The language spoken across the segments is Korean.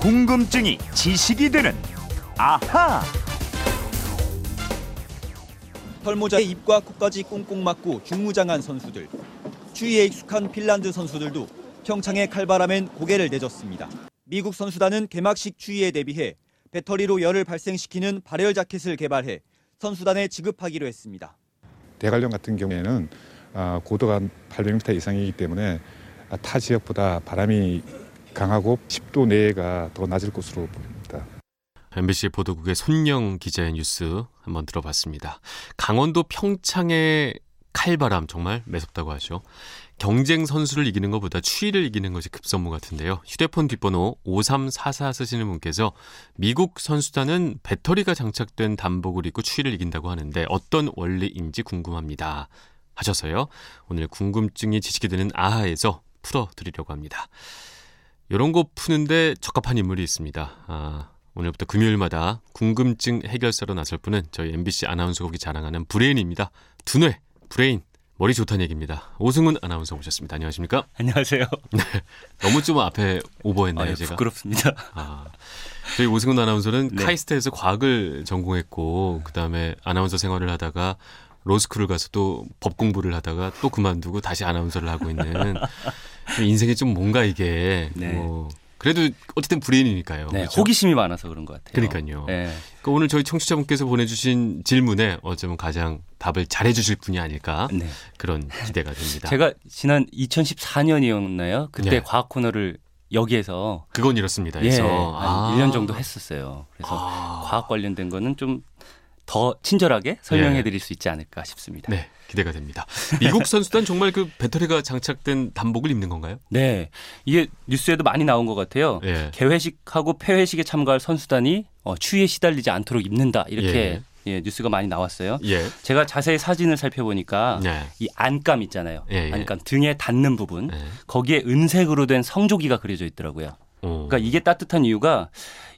궁금증이 지식이 되는 아하. 털모자에 입과 코까지 꽁꽁 막고 중무장한 선수들. 추위에 익숙한 핀란드 선수들도 평창의 칼바람엔 고개를 내줬습니다. 미국 선수단은 개막식 추위에 대비해 배터리로 열을 발생시키는 발열 자켓을 개발해 선수단에 지급하기로 했습니다. 대관령 같은 경우에는 아, 고도가 800m 이상이기 때문에 아, 타 지역보다 바람이 강하고 10도 내외가 더 낮을 것으로 보입니다. MBC 보도국의 손영 기자의 뉴스 한번 들어봤습니다. 강원도 평창의 칼바람 정말 매섭다고 하죠. 경쟁 선수를 이기는 것보다 추위를 이기는 것이 급선무 같은데요. 휴대폰 뒷번호 5344 쓰시는 분께서 미국 선수단은 배터리가 장착된 단복을 입고 추위를 이긴다고 하는데 어떤 원리인지 궁금합니다. 하셔서요. 오늘 궁금증이 지식이 되는 아하에서 풀어드리려고 합니다. 이런 거 푸는데 적합한 인물이 있습니다. 아, 오늘부터 금요일마다 궁금증 해결사로 나설 분은 저희 MBC 아나운서국이 자랑하는 브레인입니다. 두뇌, 브레인. 머리 좋다는 얘기입니다. 오승훈 아나운서 오셨습니다. 안녕하십니까? 안녕하세요. 네. 너무 좀 앞에 오버했나요, 아, 제가? 부끄럽습니다. 아, 저희 오승훈 아나운서는 네. 카이스트에서 과학을 전공했고 그다음에 아나운서 생활을 하다가 로스쿨을 가서 또 법 공부를 하다가 또 그만두고 다시 아나운서를 하고 있는 인생이 좀 뭔가 이게 네. 뭐 그래도 어쨌든 브레인이니까요. 네, 그렇죠? 호기심이 많아서 그런 것 같아요. 그러니까요. 네. 그러니까 오늘 저희 청취자분께서 보내주신 질문에 어쩌면 가장 답을 잘해주실 분이 아닐까 네. 그런 기대가 됩니다. 제가 지난 2014년이었나요? 그때 네. 과학 코너를 여기에서 그건 이렇습니다. 예, 그래서 한 아. 1년 정도 했었어요. 그래서 아. 과학 관련된 거는 좀 더 친절하게 설명해 드릴 수 있지 않을까 싶습니다. 네, 기대가 됩니다. 미국 선수단 정말 그 배터리가 장착된 단복을 입는 건가요? 네. 이게 뉴스에도 많이 나온 것 같아요. 예. 개회식하고 폐회식에 참가할 선수단이 어, 추위에 시달리지 않도록 입는다. 이렇게 예, 뉴스가 많이 나왔어요. 예. 제가 자세히 사진을 살펴보니까 네. 이 안감 있잖아요. 예, 예. 안감 등에 닿는 부분 네. 거기에 은색으로 된 성조기가 그려져 있더라고요. 어. 그러니까 이게 따뜻한 이유가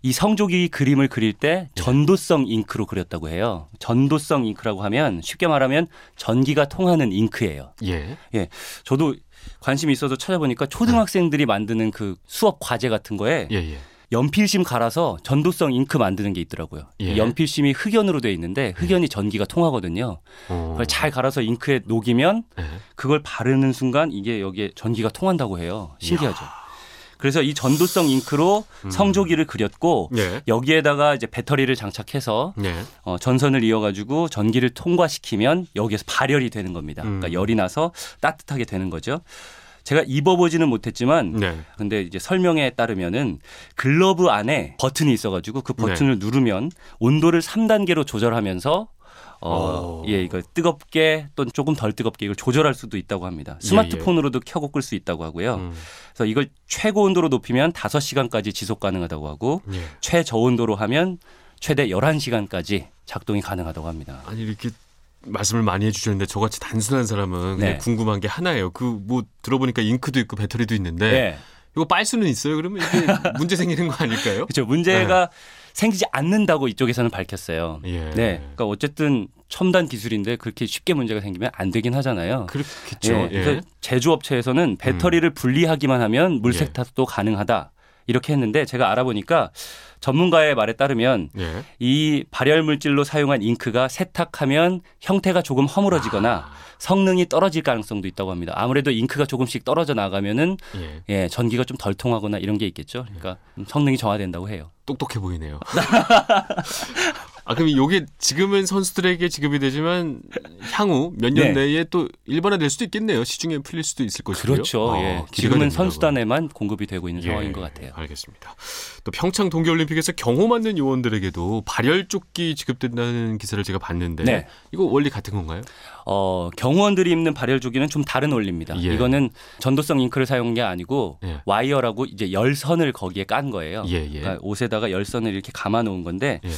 이 성조기 그림을 그릴 때 네. 전도성 잉크로 그렸다고 해요. 전도성 잉크라고 하면 쉽게 말하면 전기가 통하는 잉크예요. 예. 저도 관심이 있어서 찾아보니까 초등학생들이 만드는 그 수업 과제 같은 거에 예, 예. 연필심 갈아서 전도성 잉크 만드는 게 있더라고요. 예. 연필심이 흑연으로 돼 있는데 흑연이 전기가 통하거든요. 어. 그걸 잘 갈아서 잉크에 녹이면 예. 그걸 바르는 순간 이게 여기에 전기가 통한다고 해요. 신기하죠. 그래서 이 전도성 잉크로 성조기를 그렸고 음. 예. 여기에다가 이제 배터리를 장착해서 예. 어, 전선을 이어가지고 전기를 통과시키면 여기에서 발열이 되는 겁니다. 음. 그러니까 열이 나서 따뜻하게 되는 거죠. 제가 입어보지는 못했지만 네. 근데 이제 설명에 따르면은 글러브 안에 버튼이 있어가지고 그 버튼을 누르면 온도를 3단계로 조절하면서 어, 오. 예, 이거 뜨겁게 또는 조금 덜 뜨겁게 이걸 조절할 수도 있다고 합니다. 예, 스마트폰으로도 켜고 끌 수 있다고 하고요. 음. 그래서 이걸 최고 온도로 높이면 5시간까지 지속 가능하다고 하고 예. 최저 온도로 하면 최대 11시간까지 작동이 가능하다고 합니다. 아니 이렇게 말씀을 많이 해주셨는데 저같이 단순한 사람은 네. 궁금한 게 하나예요. 그 뭐 들어보니까 잉크도 있고 배터리도 있는데 네. 이거 빨 수는 있어요? 그러면 이게 문제 생기는 거 아닐까요? 그렇죠. 문제가 생기지 않는다고 이쪽에서는 밝혔어요. 예. 네. 그러니까 어쨌든 첨단 기술인데 그렇게 쉽게 문제가 생기면 안 되긴 하잖아요. 그렇겠죠. 예, 예. 그래서 제조업체에서는 배터리를 분리하기만 하면 물 예. 세탁도 가능하다. 이렇게 했는데 제가 알아보니까 전문가의 말에 따르면 예. 이 발열 물질로 사용한 잉크가 세탁하면 형태가 조금 허물어지거나 아. 성능이 떨어질 가능성도 있다고 합니다. 아무래도 잉크가 조금씩 떨어져 나가면은 예. 예, 전기가 좀 덜 통하거나 이런 게 있겠죠. 그러니까 성능이 저하된다고 해요. 똑똑해 보이네요. 아 그럼 요게 지금은 선수들에게 지급이 되지만 향후 몇년 네. 내에 또 일반화될 수도 있겠네요. 시중에 풀릴 수도 있을 것이고요. 그렇죠. 어, 예. 지금은 선수단에만 공급이 되고 있는 예, 상황인 것 같아요. 알겠습니다. 또 평창 동계올림픽에서 경호 맡는 요원들에게도 발열 조끼 지급된다는 기사를 제가 봤는데 네. 이거 원리 같은 건가요? 어, 경호원들이 입는 발열 조끼는 좀 다른 원리입니다. 예. 이거는 전도성 잉크를 사용한 게 아니고 예. 와이어라고 이제 열선을 거기에 깐 거예요. 예, 예. 그러니까 옷에다가 열선을 이렇게 감아 놓은 건데 예. 그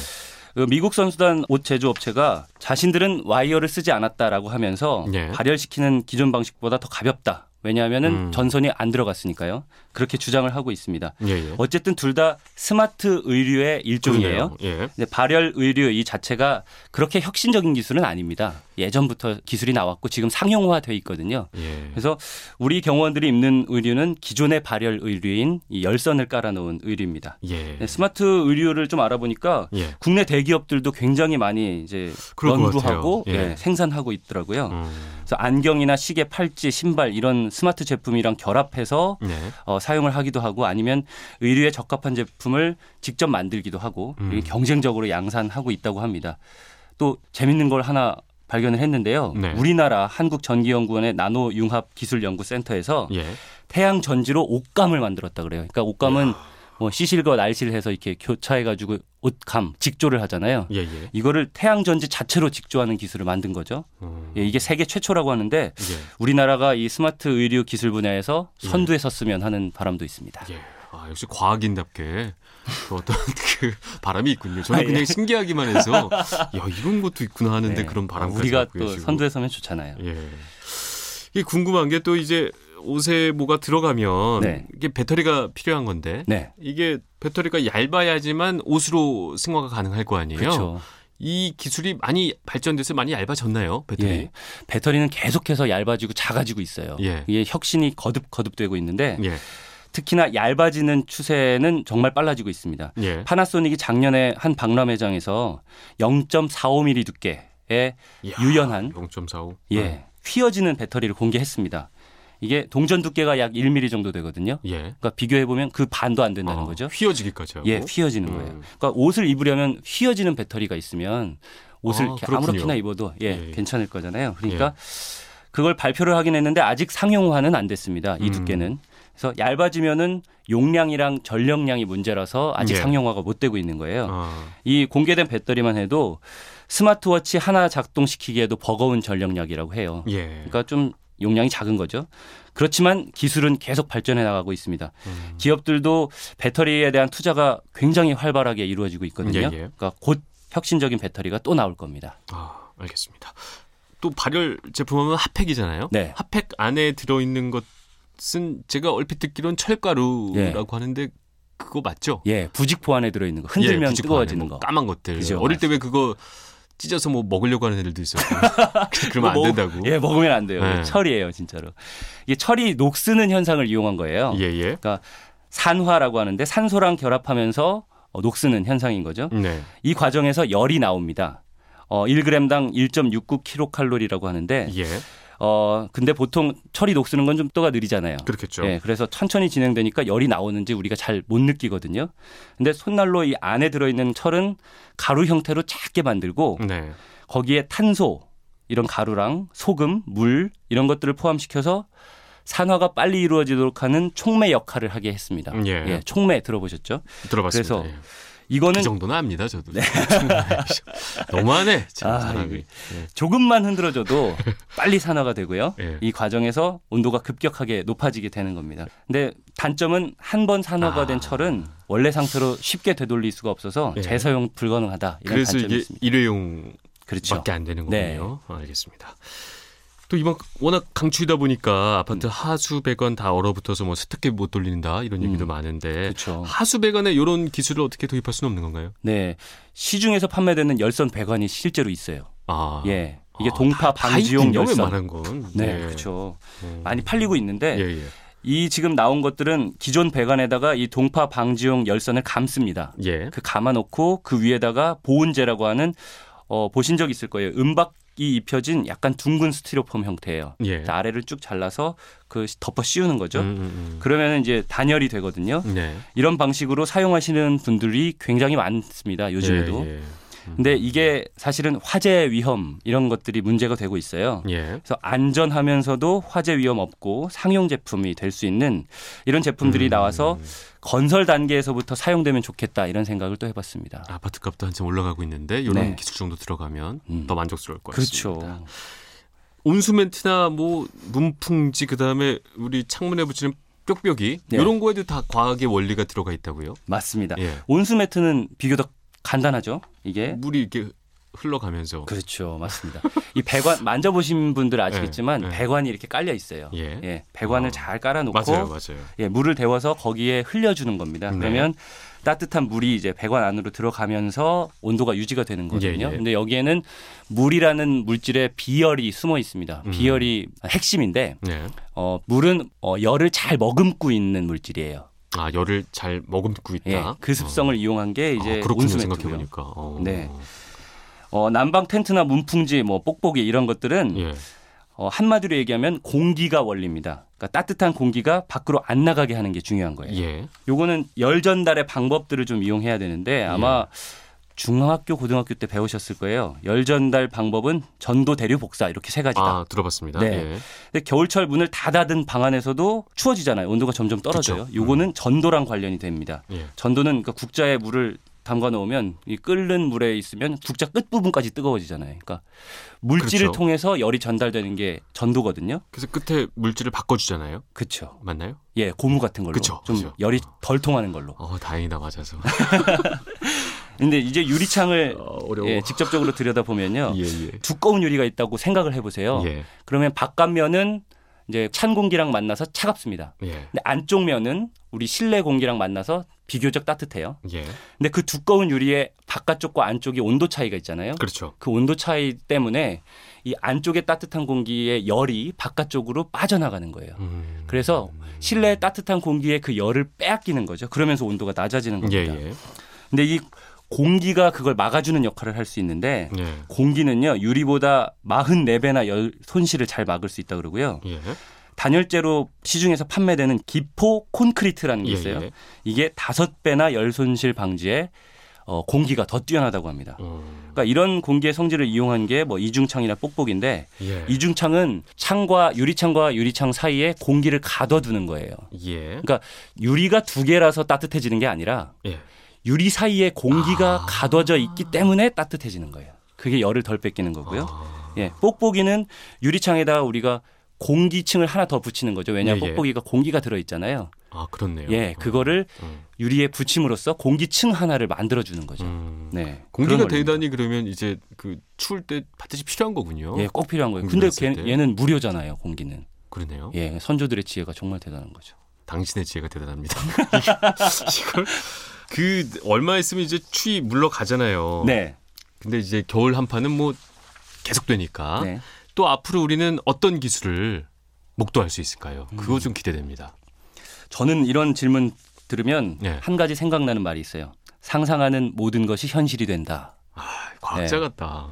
미국 선수단 옷 제조업체가 자신들은 와이어를 쓰지 않았다라고 하면서 예. 발열시키는 기존 방식보다 더 가볍다. 왜냐하면은 음. 전선이 안 들어갔으니까요. 그렇게 주장을 하고 있습니다. 예, 예. 어쨌든 둘 다 스마트 의류의 일종이에요. 예. 발열 의류 이 자체가 그렇게 혁신적인 기술은 아닙니다. 예전부터 기술이 나왔고 지금 상용화돼 있거든요. 예. 그래서 우리 경호원들이 입는 의류는 기존의 발열 의류인 이 열선을 깔아놓은 의류입니다. 예. 네, 스마트 의류를 좀 알아보니까 예. 국내 대기업들도 굉장히 많이 이제 연구하고. 예, 생산하고 있더라고요. 음. 그래서 안경이나 시계, 팔찌, 신발 이런 스마트 제품이랑 결합해서 네. 어, 사용을 하기도 하고 아니면 의류에 적합한 제품을 직접 만들기도 하고 음. 경쟁적으로 양산하고 있다고 합니다. 또 재밌는 걸 하나 발견을 했는데요. 네. 우리나라 한국전기연구원의 나노융합기술연구센터에서 예. 태양 전지로 옷감을 만들었다 그래요. 그러니까 옷감은 뭐 시실과 날실해서 이렇게 교차해가지고 옷감 직조를 하잖아요. 예, 예. 이거를 태양 전지 자체로 직조하는 기술을 만든 거죠. 음. 예, 이게 세계 최초라고 하는데 예. 우리나라가 이 스마트 의류 기술 분야에서 예. 선두에 섰으면 하는 바람도 있습니다. 예. 아, 역시 과학인답게 또 어떤 그 바람이 있군요. 저는 아, 예. 그냥 신기하기만 해서 야 이런 것도 있구나 하는데 네. 그런 바람까지 우리가 또. 선두에 서면 좋잖아요. 예. 이게 궁금한 게 또 이제 옷에 뭐가 들어가면 네. 이게 배터리가 필요한 건데 네. 이게 배터리가 얇아야지만 옷으로 승화가 가능할 거 아니에요. 그렇죠. 이 기술이 많이 발전돼서 많이 얇아졌나요? 배터리? 예. 배터리는 계속해서 얇아지고 작아지고 있어요. 예. 이게 혁신이 거듭 거듭되고 있는데 예. 특히나 얇아지는 추세는 정말 빨라지고 있습니다. 예. 파나소닉이 작년에 한 박람회장에서 0.45mm 두께의 이야, 유연한 0.45. 예, 휘어지는 배터리를 공개했습니다. 이게 동전 두께가 약 1mm 정도 되거든요. 예. 그러니까 비교해 보면 그 반도 안 된다는 아, 거죠. 휘어지기까지 하고. 예, 휘어지는 거예요. 음. 그러니까 옷을 입으려면 휘어지는 배터리가 있으면 옷을 아. 아무렇게나 입어도 예, 예. 괜찮을 거잖아요. 그러니까 그걸 발표를 하긴 했는데 아직 상용화는 안 됐습니다. 이 음. 두께는. 그래서 얇아지면은 용량이랑 전력량이 문제라서 아직 예. 상용화가 못 되고 있는 거예요. 아, 이 공개된 배터리만 해도 스마트워치 하나 작동시키기에도 버거운 전력량이라고 해요. 예. 그러니까 좀 용량이 작은 거죠. 그렇지만 기술은 계속 발전해 나가고 있습니다. 음. 기업들도 배터리에 대한 투자가 굉장히 활발하게 이루어지고 있거든요. 예, 예. 그러니까 곧 혁신적인 배터리가 또 나올 겁니다. 아, 알겠습니다. 또 발열 제품하면 핫팩이잖아요. 네. 핫팩 안에 들어 있는 것은 제가 얼핏 듣기로는 철가루라고 예. 하는데 그거 맞죠? 예, 부직포 안에 들어 있는 거 흔들면 예, 뜨거워지는 뭐 거. 까만 것들. 그죠, 어릴 때 왜 그거 찢어서 뭐 먹으려고 하는 애들도 있었고. 그러면 안 그거 먹- 된다고. 예, 먹으면 안 돼요. 네. 철이에요, 진짜로. 이게 철이 녹쓰는 현상을 이용한 거예요. 예, 예. 산화라고 하는데 산소랑 결합하면서 어, 녹쓰는 현상인 거죠. 네. 이 과정에서 열이 나옵니다. 어, 1g당 1.69kcal라고 하는데 예. 어 근데 보통 철이 녹쓰는 건 좀 또가 느리잖아요. 그렇겠죠. 예, 그래서 천천히 진행되니까 열이 나오는지 우리가 잘 못 느끼거든요. 근데 손난로 이 안에 들어있는 철은 가루 형태로 작게 만들고 네. 거기에 탄소 이런 가루랑 소금, 물 이런 것들을 포함시켜서 산화가 빨리 이루어지도록 하는 촉매 역할을 하게 했습니다. 예. 촉매 들어보셨죠? 들어봤습니다. 그래서 예. 이거는 그 정도는 압니다, 저도. 너무하네. 참 아, 사람이. 예. 조금만 흔들어줘도 빨리 산화가 되고요. 예. 이 과정에서 온도가 급격하게 높아지게 되는 겁니다. 근데 단점은 한 번 산화가 아. 된 철은 원래 상태로 쉽게 되돌릴 수가 없어서 예. 재사용 불가능하다 이런 그래서 단점이 이게 있습니다. 일회용밖에 그렇죠. 안 되는 네. 거군요. 알겠습니다. 또 이번 워낙 강추이다 보니까 아파트 하수 배관 다 얼어붙어서 뭐 세탁기 못 돌린다 이런 얘기도 음. 많은데 그렇죠. 하수 배관에 이런 기술을 어떻게 도입할 수는 없는 건가요? 네. 시중에서 판매되는 열선 배관이 실제로 있어요. 아, 예. 이게 아, 동파 다 방지용 열선. 웬만한 건. 네, 예. 그렇죠. 음. 많이 팔리고 있는데 예, 예. 이 지금 나온 것들은 기존 배관에다가 이 동파 방지용 열선을 감습니다. 예. 그 감아놓고 그 위에다가 보온재라고 하는 어, 보신 적 있을 거예요. 은박이 입혀진 약간 둥근 스티로폼 형태예요. 예. 그 아래를 쭉 잘라서 그 덮어 씌우는 거죠. 음, 음, 그러면 이제 단열이 되거든요. 음. 네. 이런 방식으로 사용하시는 분들이 굉장히 많습니다. 요즘에도. 예, 예. 근데 이게 사실은 화재 위험 이런 것들이 문제가 되고 있어요. 예. 그래서 안전하면서도 화재 위험 없고 상용 제품이 될 수 있는 이런 제품들이 음. 나와서 건설 단계에서부터 사용되면 좋겠다 이런 생각을 또 해봤습니다. 아파트 값도 한참 올라가고 있는데 이런 네. 기술 정도 들어가면 음. 더 만족스러울 것 같습니다. 그렇죠. 온수매트나 뭐 문풍지 그다음에 우리 창문에 붙이는 뾱뾱이 네. 이런 거에도 다 과학의 원리가 들어가 있다고요? 맞습니다. 예. 온수 매트는 비교적 간단하죠. 이게 물이 이렇게 흘러가면서 그렇죠, 맞습니다. 이 배관 만져보신 분들 아시겠지만 네, 네. 배관이 이렇게 깔려 있어요. 예. 예, 배관을 아. 잘 깔아놓고 맞아요, 맞아요. 예, 물을 데워서 거기에 흘려주는 겁니다. 네. 그러면 따뜻한 물이 이제 배관 안으로 들어가면서 온도가 유지가 되는 거거든요. 예, 예. 근데 여기에는 물이라는 물질에 비열이 숨어 있습니다. 음. 비열이 핵심인데 네. 어, 물은 어, 열을 잘 머금고 있는 물질이에요. 아 열을 잘 머금고 있다. 예, 그 습성을 이용한 게 어. 이제 아, 그렇군요 생각해. 보니까. 어. 네. 어, 난방 텐트나 문풍지, 뭐 뽁뽁이 이런 것들은 예. 어, 한마디로 얘기하면 공기가 원리입니다. 그러니까 따뜻한 공기가 밖으로 안 나가게 하는 게 중요한 거예요. 예. 요거는 열 전달의 방법들을 좀 이용해야 되는데 아마 중학교 고등학교 때 배우셨을 거예요. 열 전달 방법은 전도 대류 복사 이렇게 세 가지다. 아 들어봤습니다. 네. 예. 근데 겨울철 문을 닫아둔 방 안에서도 추워지잖아요. 온도가 점점 떨어져요. 그쵸. 요거는 전도랑 관련이 됩니다. 예. 전도는 그러니까 국자에 물을 담가 놓으면 이 끓는 물에 있으면 국자 끝 부분까지 뜨거워지잖아요. 그러니까 물질을 그렇죠. 통해서 열이 전달되는 게 전도거든요. 그래서 끝에 물질을 바꿔주잖아요. 그렇죠. 맞나요? 예, 고무 같은 걸로 그쵸, 좀 그쵸. 열이 덜 통하는 걸로. 어 다행이다 맞아서. 근데 이제 유리창을 어. 예, 직접적으로 들여다 보면요. 예 예. 두꺼운 유리가 있다고 생각을 해보세요. 예. 그러면 바깥면은 이제 찬 공기랑 만나서 차갑습니다. 예. 근데 안쪽 면은 우리 실내 공기랑 만나서 비교적 따뜻해요. 예. 근데 그 두꺼운 유리의 바깥쪽과 안쪽이 온도 차이가 있잖아요. 그렇죠. 그 온도 차이 때문에 이 안쪽의 따뜻한 공기의 열이 바깥쪽으로 빠져나가는 거예요. 음. 그래서 실내 따뜻한 공기의 그 열을 빼앗기는 거죠. 그러면서 온도가 낮아지는 예 겁니다. 예. 근데 이 공기가 그걸 막아주는 역할을 할 수 있는데 예. 공기는요 유리보다 44배나 열 손실을 잘 막을 수 있다 그러고요. 예. 단열재로 시중에서 판매되는 기포 콘크리트라는 게 예, 있어요. 예. 이게 다섯 배나 열 손실 방지에 어, 공기가 더 뛰어나다고 합니다. 어. 그러니까 이런 공기의 성질을 이용한 게 뭐 이중창이나 뽁뽁인데 예. 이중창은 창과 유리창과 유리창 사이에 공기를 가둬두는 거예요. 예. 그러니까 유리가 두 개라서 따뜻해지는 게 아니라 예. 유리 사이에 공기가 아. 가둬져 있기 때문에 따뜻해지는 거예요. 그게 열을 덜 뺏기는 거고요. 아. 예, 뽁뽁이는 유리창에다가 우리가 공기층을 하나 더 붙이는 거죠. 왜냐하면 예, 예. 뽁뽁이가 공기가 들어 있잖아요. 아 그렇네요. 예, 그거를 음. 유리에 붙임으로써 공기층 하나를 만들어 주는 거죠. 음. 네. 공기가. 대단히 그러면 이제 그 추울 때 반드시 필요한 거군요. 예, 꼭 필요한 거예요. 근데 걔, 때. 얘는 무료잖아요, 공기는. 그러네요. 예, 선조들의 지혜가 정말 대단한 거죠. 당신의 지혜가 대단합니다. 이걸 그 얼마 있으면 이제 추위 물러가잖아요. 네. 근데 이제 겨울 한파는 뭐 계속되니까 네. 또 앞으로 우리는 어떤 기술을 목도할 수 있을까요? 그거 좀 기대됩니다. 저는 이런 질문 들으면 네. 한 가지 생각나는 말이 있어요. 상상하는 모든 것이 현실이 된다. 아, 과학자 네. 같다.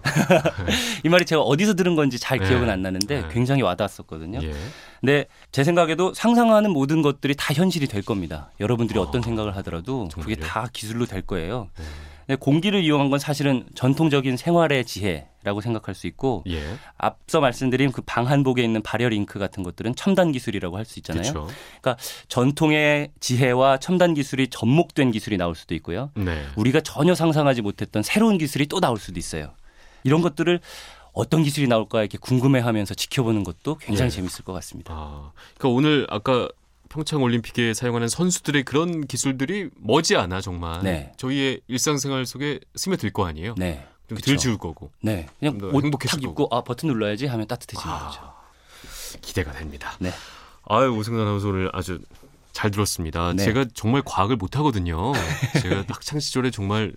이 말이 제가 어디서 들은 건지 잘 네. 기억은 안 나는데 네. 굉장히 와닿았었거든요. 예. 근데 제 생각에도 상상하는 모든 것들이 다 현실이 될 겁니다. 여러분들이 어. 떤 생각을 하더라도 그게 정말요? 다 기술로 될 거예요. 네. 공기를 이용한 건 사실은 전통적인 생활의 지혜라고 생각할 수 있고 예. 앞서 말씀드린 그 방한복에 있는 발열 잉크 같은 것들은 첨단 기술이라고 할 수 있잖아요. 그렇죠. 전통의 지혜와 첨단 기술이 접목된 기술이 나올 수도 있고요. 네. 우리가 전혀 상상하지 못했던 새로운 기술이 또 나올 수도 있어요. 이런 것들을 어떤 기술이 나올까 이렇게 궁금해하면서 지켜보는 것도 굉장히 예. 재밌을 것 같습니다. 아, 그러니까 오늘 아까 평창 올림픽에 사용하는 선수들의 그런 기술들이 머지않아 정말 네. 저희의 일상생활 속에 스며들 거 아니에요. 네, 좀 그쵸. 덜 지울 거고 네, 그냥 더옷 행복해질 탁 입고 아 버튼 눌러야지 하면 따뜻해지는 아. 거죠. 기대가 됩니다. 네. 아유 오승근 아나운서 오늘 아주 잘 들었습니다. 네. 제가 정말 과학을 못 하거든요. 제가 학창 시절에 정말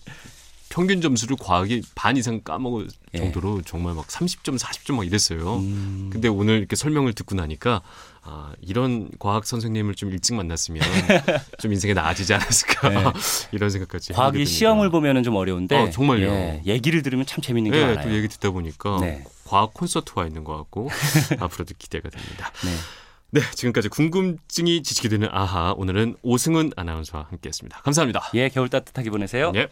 평균 점수를 과학이 반 이상 까먹을 예. 정도로 정말 막 30점, 40점 막 이랬어요. 음, 근데 오늘 이렇게 설명을 듣고 나니까 아, 이런 과학 선생님을 좀 일찍 만났으면 좀 인생에 나아지지 않았을까 네. 이런 생각까지 과학이. 시험을 보면은 좀 어려운데 아, 정말요? 예, 얘기를 들으면 참 재밌는 게 네, 많아요. 또 얘기 듣다 보니까 네. 과학 콘서트와 있는 것 같고 앞으로도 기대가 됩니다. 네. 네, 지금까지 궁금증이 지치게 되는 아하 오늘은 오승훈 아나운서와 함께했습니다. 감사합니다. 예, 겨울 따뜻하게 보내세요. 예.